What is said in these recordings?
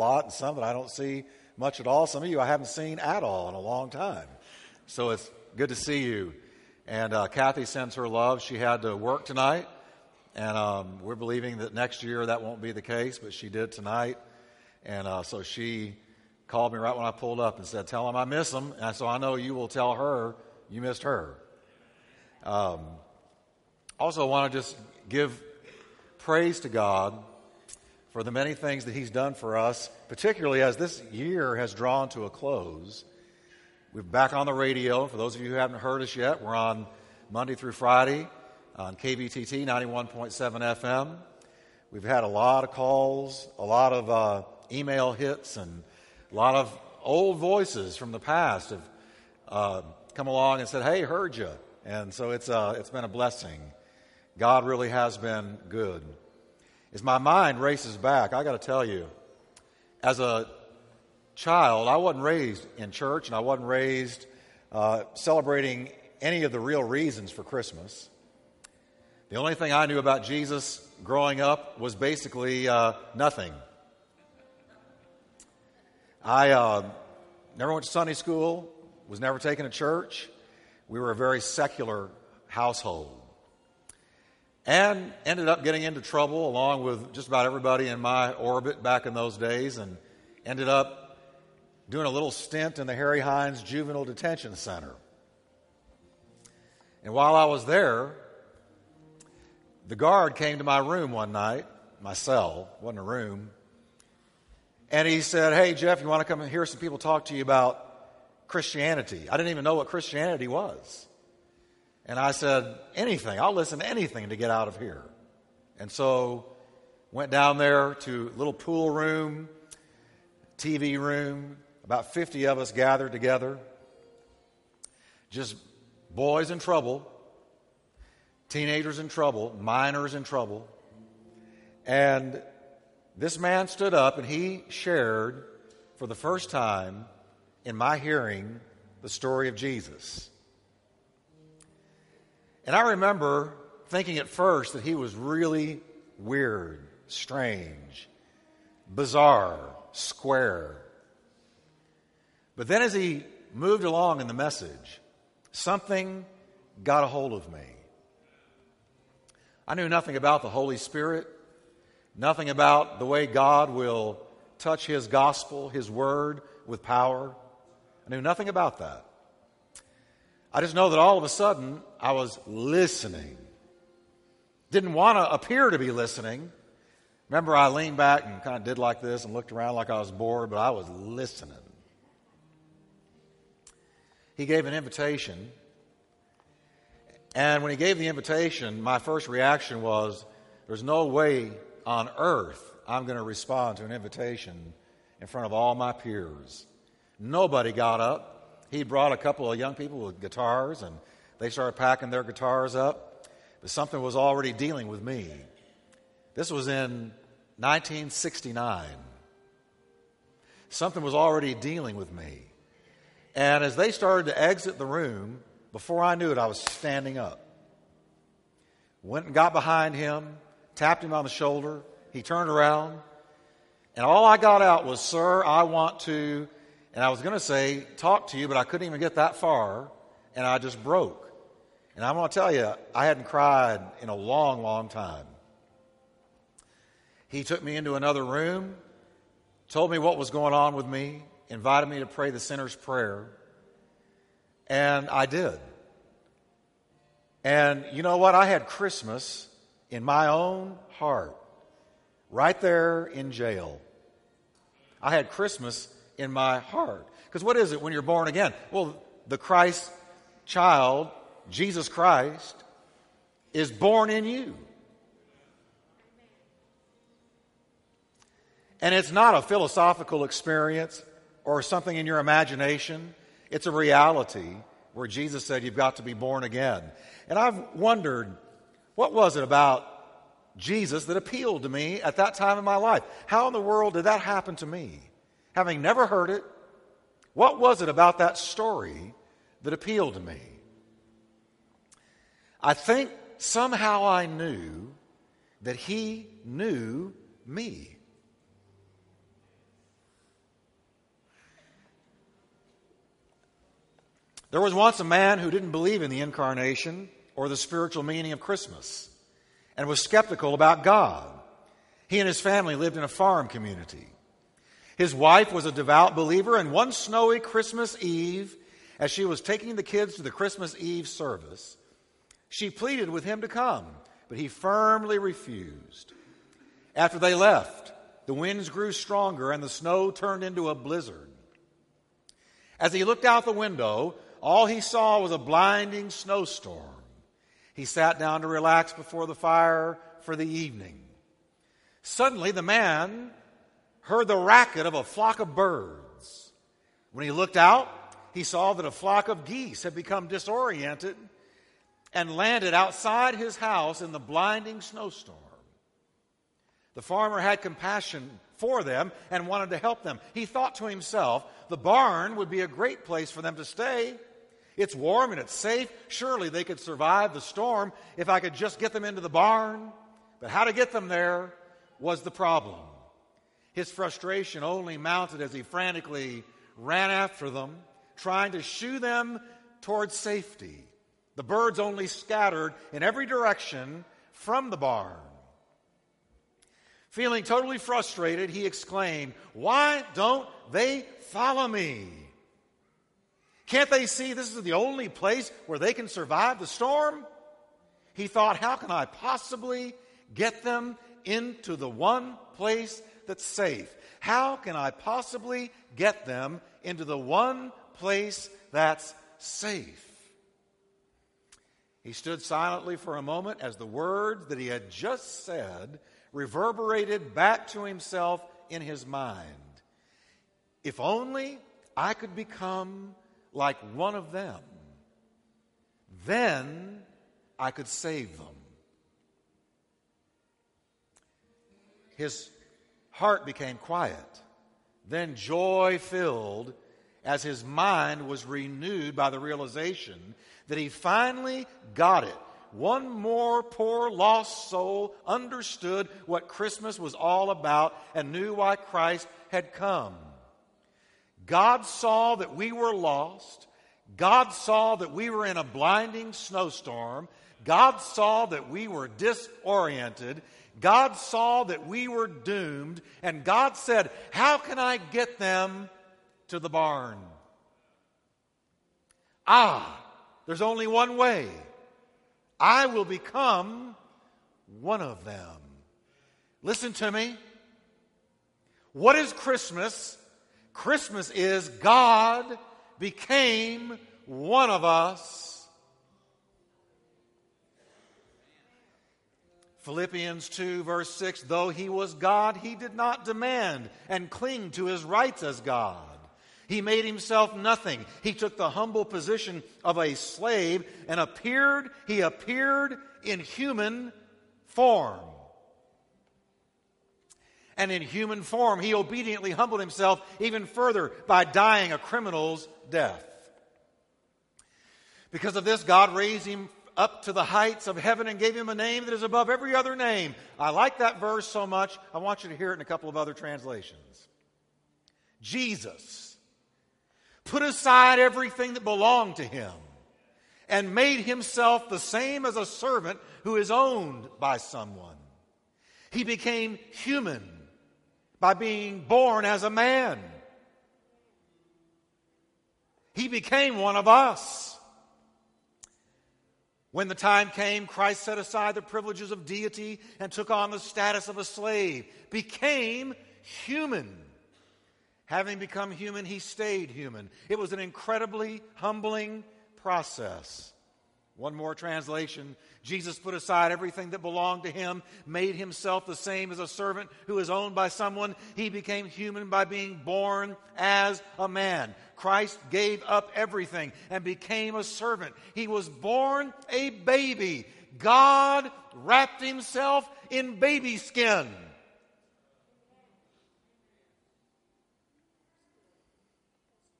lot, and some that I don't see much at all. Some of you I haven't seen at all in a long time. So it's good to see you. And uh, Kathy sends her love. She had to work tonight, and um, we're believing that next year that won't be the case, but she did tonight. And uh, so she called me right when I pulled up and said, Tell him I miss him. And so I know you will tell her you missed her. Um, also, I want to just give praise to God for the many things that He's done for us, particularly as this year has drawn to a close. We're back on the radio. For those of you who haven't heard us yet, we're on Monday through Friday on KVTT 91.7 FM. We've had a lot of calls, a lot of uh, email hits, and a lot of old voices from the past have uh, come along and said, "Hey, heard you," and so it's uh, it's been a blessing. God really has been good. As my mind races back, I got to tell you, as a child, I wasn't raised in church, and I wasn't raised uh, celebrating any of the real reasons for Christmas. The only thing I knew about Jesus growing up was basically uh, nothing. I uh, never went to Sunday school, was never taken to church. We were a very secular household. And ended up getting into trouble along with just about everybody in my orbit back in those days, and ended up doing a little stint in the Harry Hines Juvenile Detention Center. And while I was there, the guard came to my room one night, my cell, wasn't a room, and he said, Hey, Jeff, you want to come and hear some people talk to you about Christianity? I didn't even know what Christianity was. And I said, Anything. I'll listen to anything to get out of here. And so went down there to little pool room, TV room. About 50 of us gathered together. Just boys in trouble, teenagers in trouble, minors in trouble. And this man stood up and he shared for the first time in my hearing the story of Jesus. And I remember thinking at first that he was really weird, strange, bizarre, square. But then as he moved along in the message, something got a hold of me. I knew nothing about the Holy Spirit nothing about the way God will touch His gospel, His word with power. I knew nothing about that. I just know that all of a sudden I was listening. Didn't want to appear to be listening. Remember, I leaned back and kind of did like this and looked around like I was bored, but I was listening. He gave an invitation. And when he gave the invitation, my first reaction was there's no way on earth I'm going to respond to an invitation in front of all my peers. Nobody got up. He brought a couple of young people with guitars, and they started packing their guitars up. But something was already dealing with me. This was in 1969. Something was already dealing with me. And as they started to exit the room, before I knew it, I was standing up. Went and got behind him, tapped him on the shoulder. He turned around, and all I got out was, Sir, I want to, and I was going to say, talk to you, but I couldn't even get that far, and I just broke. And I'm going to tell you, I hadn't cried in a long, long time. He took me into another room, told me what was going on with me, invited me to pray the sinner's prayer, and I did. And you know what? I had Christmas in my own heart, right there in jail. I had Christmas in my heart. Because what is it when you're born again? Well, the Christ child, Jesus Christ, is born in you. And it's not a philosophical experience or something in your imagination. It's a reality where Jesus said you've got to be born again. And I've wondered what was it about Jesus that appealed to me at that time in my life? How in the world did that happen to me? having never heard it, what was it about that story that appealed to me? I think somehow I knew that he knew me. There was once a man who didn't believe in the incarnation or the spiritual meaning of Christmas and was skeptical about God. He and his family lived in a farm community. His wife was a devout believer, and one snowy Christmas Eve, as she was taking the kids to the Christmas Eve service, she pleaded with him to come, but he firmly refused. After they left, the winds grew stronger and the snow turned into a blizzard. As he looked out the window, all he saw was a blinding snowstorm. He sat down to relax before the fire for the evening. Suddenly, the man heard the racket of a flock of birds. When he looked out, he saw that a flock of geese had become disoriented and landed outside his house in the blinding snowstorm. The farmer had compassion for them and wanted to help them. He thought to himself, the barn would be a great place for them to stay. It's warm and it's safe. Surely they could survive the storm if I could just get them into the barn. But how to get them there was the problem. His frustration only mounted as he frantically ran after them, trying to shoo them towards safety. The birds only scattered in every direction from the barn. Feeling totally frustrated, he exclaimed, Why don't they follow me? Can't they see this is the only place where they can survive the storm? He thought, How can I possibly get them into the one place that's safe? How can I possibly get them into the one place that's safe? He stood silently for a moment as the words that he had just said reverberated back to himself in his mind. If only I could become like one of them, then I could save them. His heart became quiet, then joy filled as his mind was renewed by the realization that he finally got it one more poor lost soul understood what Christmas was all about and knew why Christ had come. God saw that we were lost. God saw that we were in a blinding snowstorm. God saw that we were disoriented. God saw that we were doomed. And God said, How can I get them to the barn? Ah, there's only one way. I will become one of them. Listen to me. What is Christmas? Christmas is God became one of us. Philippians 2, verse 6 Though he was God, he did not demand and cling to his rights as God. He made himself nothing. He took the humble position of a slave and appeared, he appeared in human form. And in human form, he obediently humbled himself even further by dying a criminal's death. Because of this, God raised him up to the heights of heaven and gave him a name that is above every other name. I like that verse so much, I want you to hear it in a couple of other translations. Jesus put aside everything that belonged to him and made himself the same as a servant who is owned by someone. He became human by being born as a man. He became one of us. When the time came, Christ set aside the privileges of deity and took on the status of a slave, became human. Having become human, he stayed human. It was an incredibly humbling process. One more translation Jesus put aside everything that belonged to him, made himself the same as a servant who is owned by someone. He became human by being born as a man. Christ gave up everything and became a servant. He was born a baby. God wrapped himself in baby skin.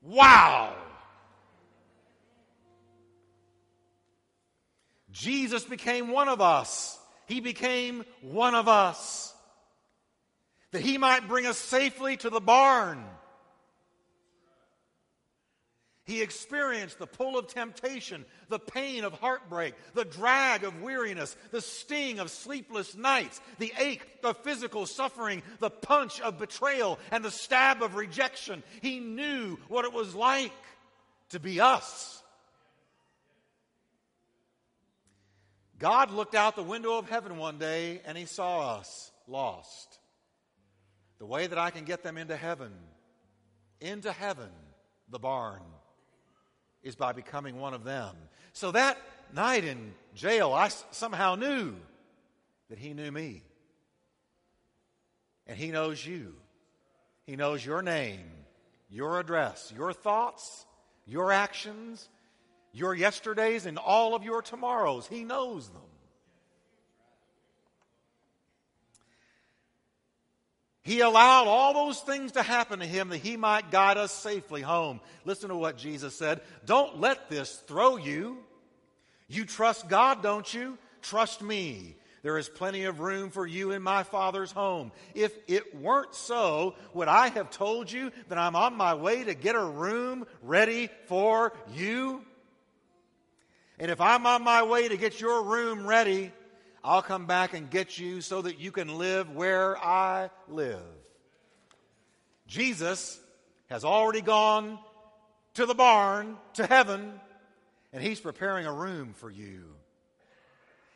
Wow! Jesus became one of us. He became one of us. That he might bring us safely to the barn. He experienced the pull of temptation, the pain of heartbreak, the drag of weariness, the sting of sleepless nights, the ache of physical suffering, the punch of betrayal, and the stab of rejection. He knew what it was like to be us. God looked out the window of heaven one day and he saw us lost. The way that I can get them into heaven, into heaven, the barn is by becoming one of them. So that night in jail, I somehow knew that He knew me. And He knows you. He knows your name, your address, your thoughts, your actions, your yesterdays, and all of your tomorrows. He knows them. He allowed all those things to happen to him that he might guide us safely home. Listen to what Jesus said. Don't let this throw you. You trust God, don't you? Trust me. There is plenty of room for you in my Father's home. If it weren't so, would I have told you that I'm on my way to get a room ready for you? And if I'm on my way to get your room ready, I'll come back and get you so that you can live where I live. Jesus has already gone to the barn, to heaven, and he's preparing a room for you.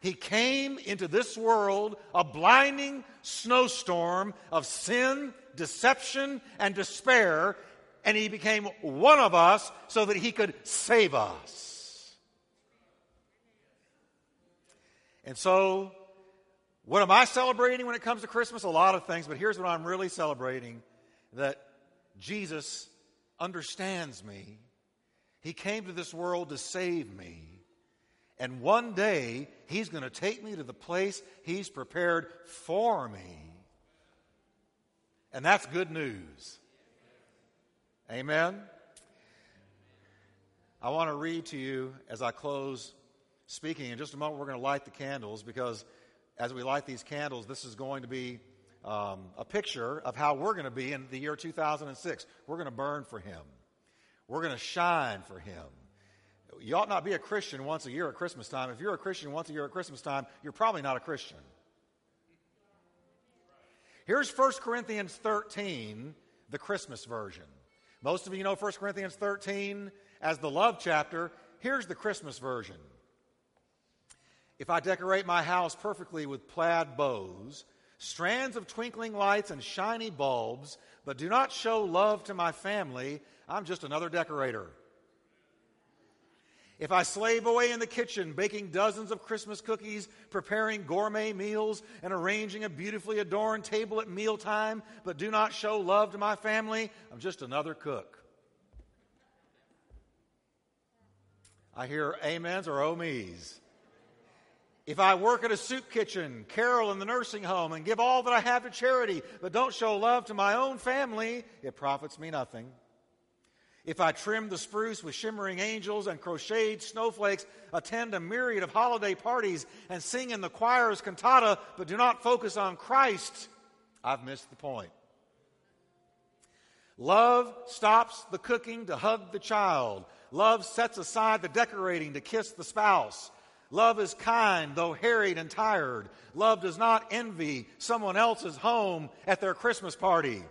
He came into this world a blinding snowstorm of sin, deception, and despair, and he became one of us so that he could save us. And so, what am I celebrating when it comes to Christmas? A lot of things, but here's what I'm really celebrating that Jesus understands me. He came to this world to save me. And one day, He's going to take me to the place He's prepared for me. And that's good news. Amen. I want to read to you as I close speaking. In just a moment, we're going to light the candles because as we light these candles, this is going to be um, a picture of how we're going to be in the year 2006. We're going to burn for Him, we're going to shine for Him. You ought not be a Christian once a year at Christmas time. If you're a Christian once a year at Christmas time, you're probably not a Christian. Here's 1 Corinthians 13, the Christmas version. Most of you know 1 Corinthians 13 as the love chapter. Here's the Christmas version. If I decorate my house perfectly with plaid bows, strands of twinkling lights, and shiny bulbs, but do not show love to my family, I'm just another decorator. If I slave away in the kitchen, baking dozens of Christmas cookies, preparing gourmet meals, and arranging a beautifully adorned table at mealtime, but do not show love to my family, I'm just another cook. I hear amens or oh me's. If I work at a soup kitchen, carol in the nursing home, and give all that I have to charity, but don't show love to my own family, it profits me nothing. If I trim the spruce with shimmering angels and crocheted snowflakes, attend a myriad of holiday parties, and sing in the choir's cantata, but do not focus on Christ, I've missed the point. Love stops the cooking to hug the child. Love sets aside the decorating to kiss the spouse. Love is kind, though harried and tired. Love does not envy someone else's home at their Christmas party.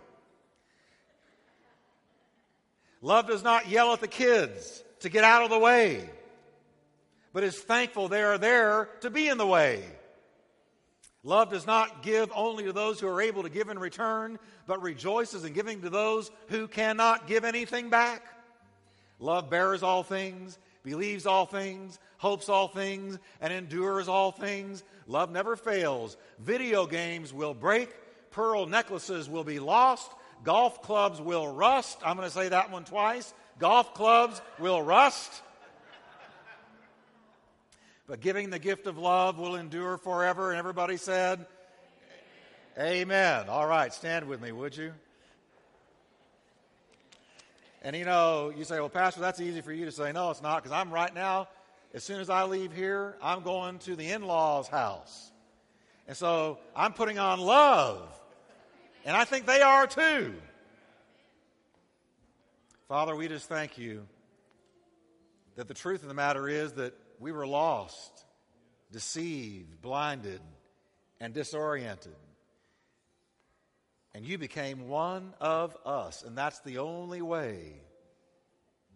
Love does not yell at the kids to get out of the way, but is thankful they are there to be in the way. Love does not give only to those who are able to give in return, but rejoices in giving to those who cannot give anything back. Love bears all things, believes all things, hopes all things, and endures all things. Love never fails. Video games will break, pearl necklaces will be lost, golf clubs will rust. I'm going to say that one twice. Golf clubs will rust. But giving the gift of love will endure forever. And everybody said, Amen. Amen. All right, stand with me, would you? And you know, you say, well, Pastor, that's easy for you to say. No, it's not, because I'm right now as soon as I leave here, I'm going to the in law's house. And so I'm putting on love. And I think they are too. Father, we just thank you that the truth of the matter is that we were lost, deceived, blinded, and disoriented. And you became one of us. And that's the only way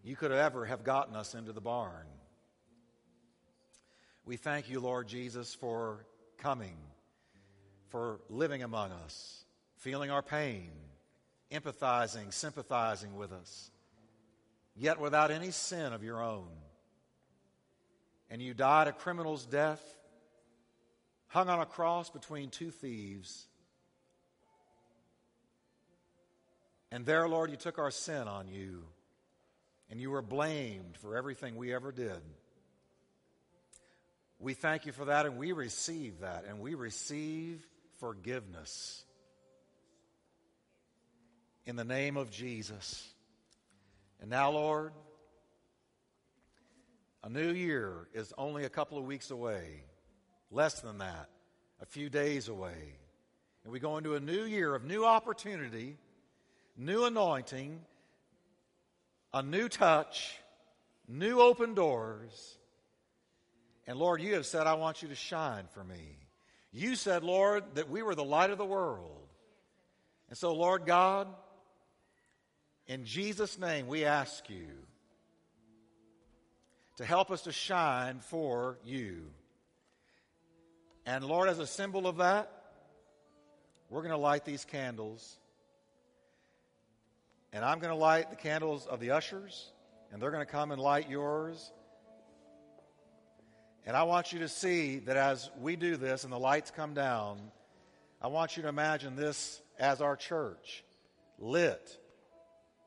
you could ever have gotten us into the barn. We thank you, Lord Jesus, for coming, for living among us, feeling our pain, empathizing, sympathizing with us, yet without any sin of your own. And you died a criminal's death, hung on a cross between two thieves. And there, Lord, you took our sin on you, and you were blamed for everything we ever did. We thank you for that and we receive that and we receive forgiveness. In the name of Jesus. And now, Lord, a new year is only a couple of weeks away, less than that, a few days away. And we go into a new year of new opportunity, new anointing, a new touch, new open doors and Lord, you have said, I want you to shine for me. You said, Lord, that we were the light of the world. And so, Lord God, in Jesus' name, we ask you to help us to shine for you. And Lord, as a symbol of that, we're going to light these candles. And I'm going to light the candles of the ushers, and they're going to come and light yours. And I want you to see that as we do this and the lights come down, I want you to imagine this as our church, lit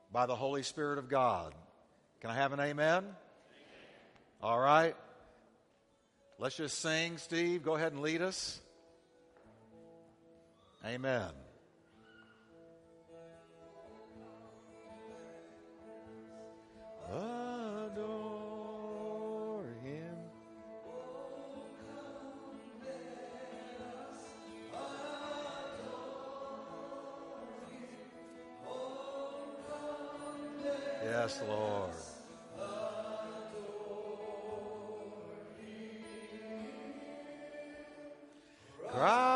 by the Holy Spirit of God. Can I have an amen? All right. Let's just sing. Steve, go ahead and lead us. Amen. Yes, Lord. Christ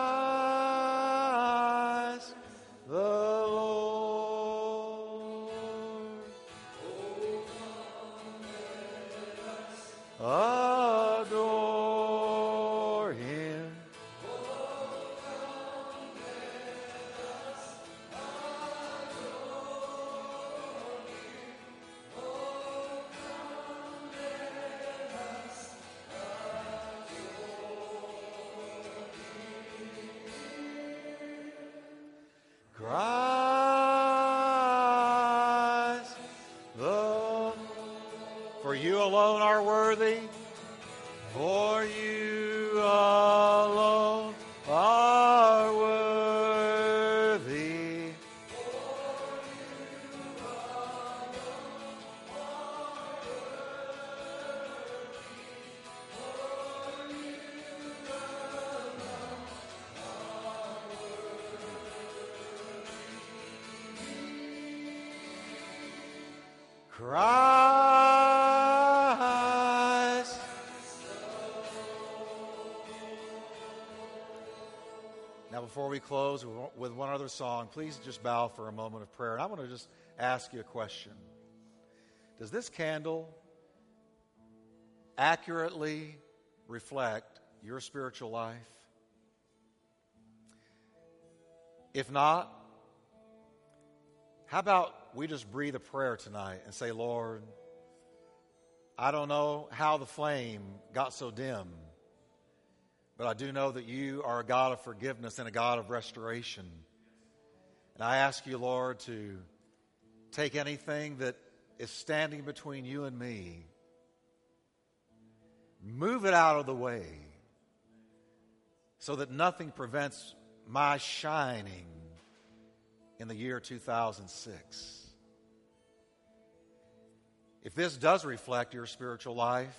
alone are worthy. For you before we close with one other song, please just bow for a moment of prayer. And I want to just ask you a question Does this candle accurately reflect your spiritual life? If not, how about we just breathe a prayer tonight and say, Lord, I don't know how the flame got so dim, but I do know that you are a God of forgiveness and a God of restoration. And I ask you, Lord, to take anything that is standing between you and me, move it out of the way so that nothing prevents my shining in the year 2006. If this does reflect your spiritual life,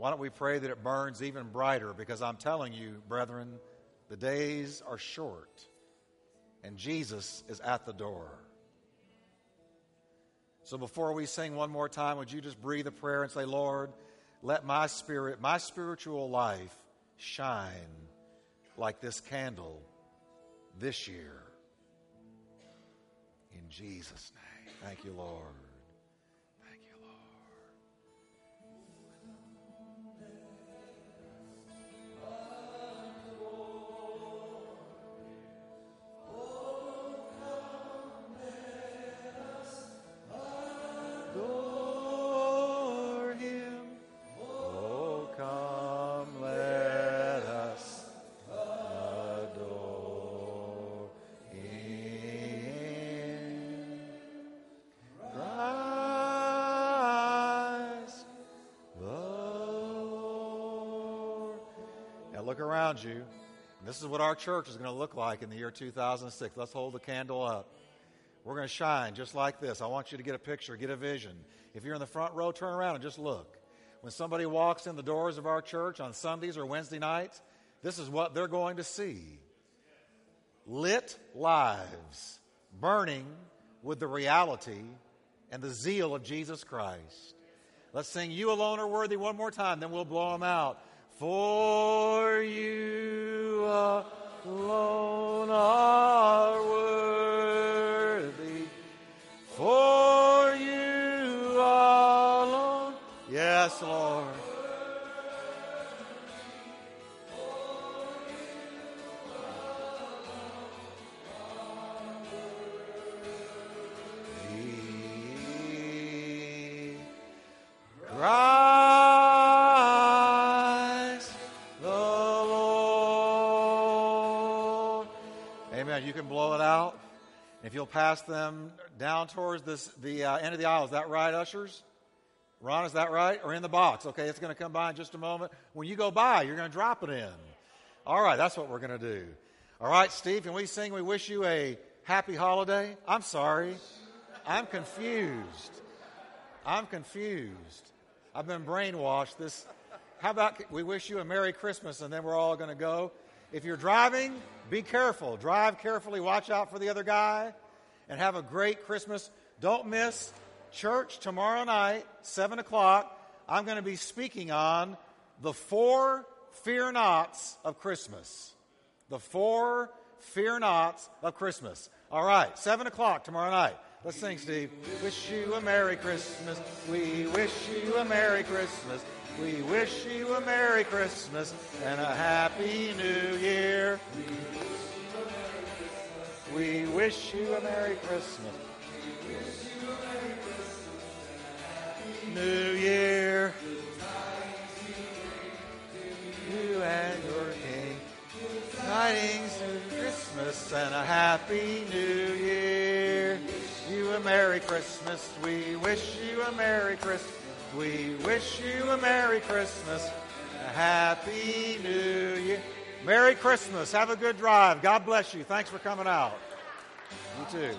why don't we pray that it burns even brighter? Because I'm telling you, brethren, the days are short and Jesus is at the door. So before we sing one more time, would you just breathe a prayer and say, Lord, let my spirit, my spiritual life shine like this candle this year. In Jesus' name. Thank you, Lord. Around you. This is what our church is going to look like in the year 2006. Let's hold the candle up. We're going to shine just like this. I want you to get a picture, get a vision. If you're in the front row, turn around and just look. When somebody walks in the doors of our church on Sundays or Wednesday nights, this is what they're going to see lit lives burning with the reality and the zeal of Jesus Christ. Let's sing You Alone Are Worthy one more time, then we'll blow them out. For you alone are worthy. For you alone. Yes, Lord. Blow it out. If you'll pass them down towards this, the uh, end of the aisle. Is that right, ushers? Ron, is that right? Or in the box? Okay, it's going to come by in just a moment. When you go by, you're going to drop it in. All right, that's what we're going to do. All right, Steve, can we sing We Wish You a Happy Holiday? I'm sorry. I'm confused. I'm confused. I've been brainwashed. This, how about we wish you a Merry Christmas and then we're all going to go? If you're driving, be careful. Drive carefully. Watch out for the other guy and have a great Christmas. Don't miss church tomorrow night, 7 o'clock. I'm going to be speaking on the four fear nots of Christmas. The four fear nots of Christmas. All right, 7 o'clock tomorrow night. Let's sing, Steve. Wish you a Merry Christmas. We wish you a Merry Christmas. We wish you a Merry Christmas and a Happy New Year. We wish you a Merry Christmas. We wish you a Merry Christmas and Happy New Year. You and your King. Tidings of Christmas and a Happy New Year. You a Merry Christmas. We wish you a Merry Christmas. We wish you a Merry Christmas. A Happy New Year. Merry Christmas. Have a good drive. God bless you. Thanks for coming out. You too.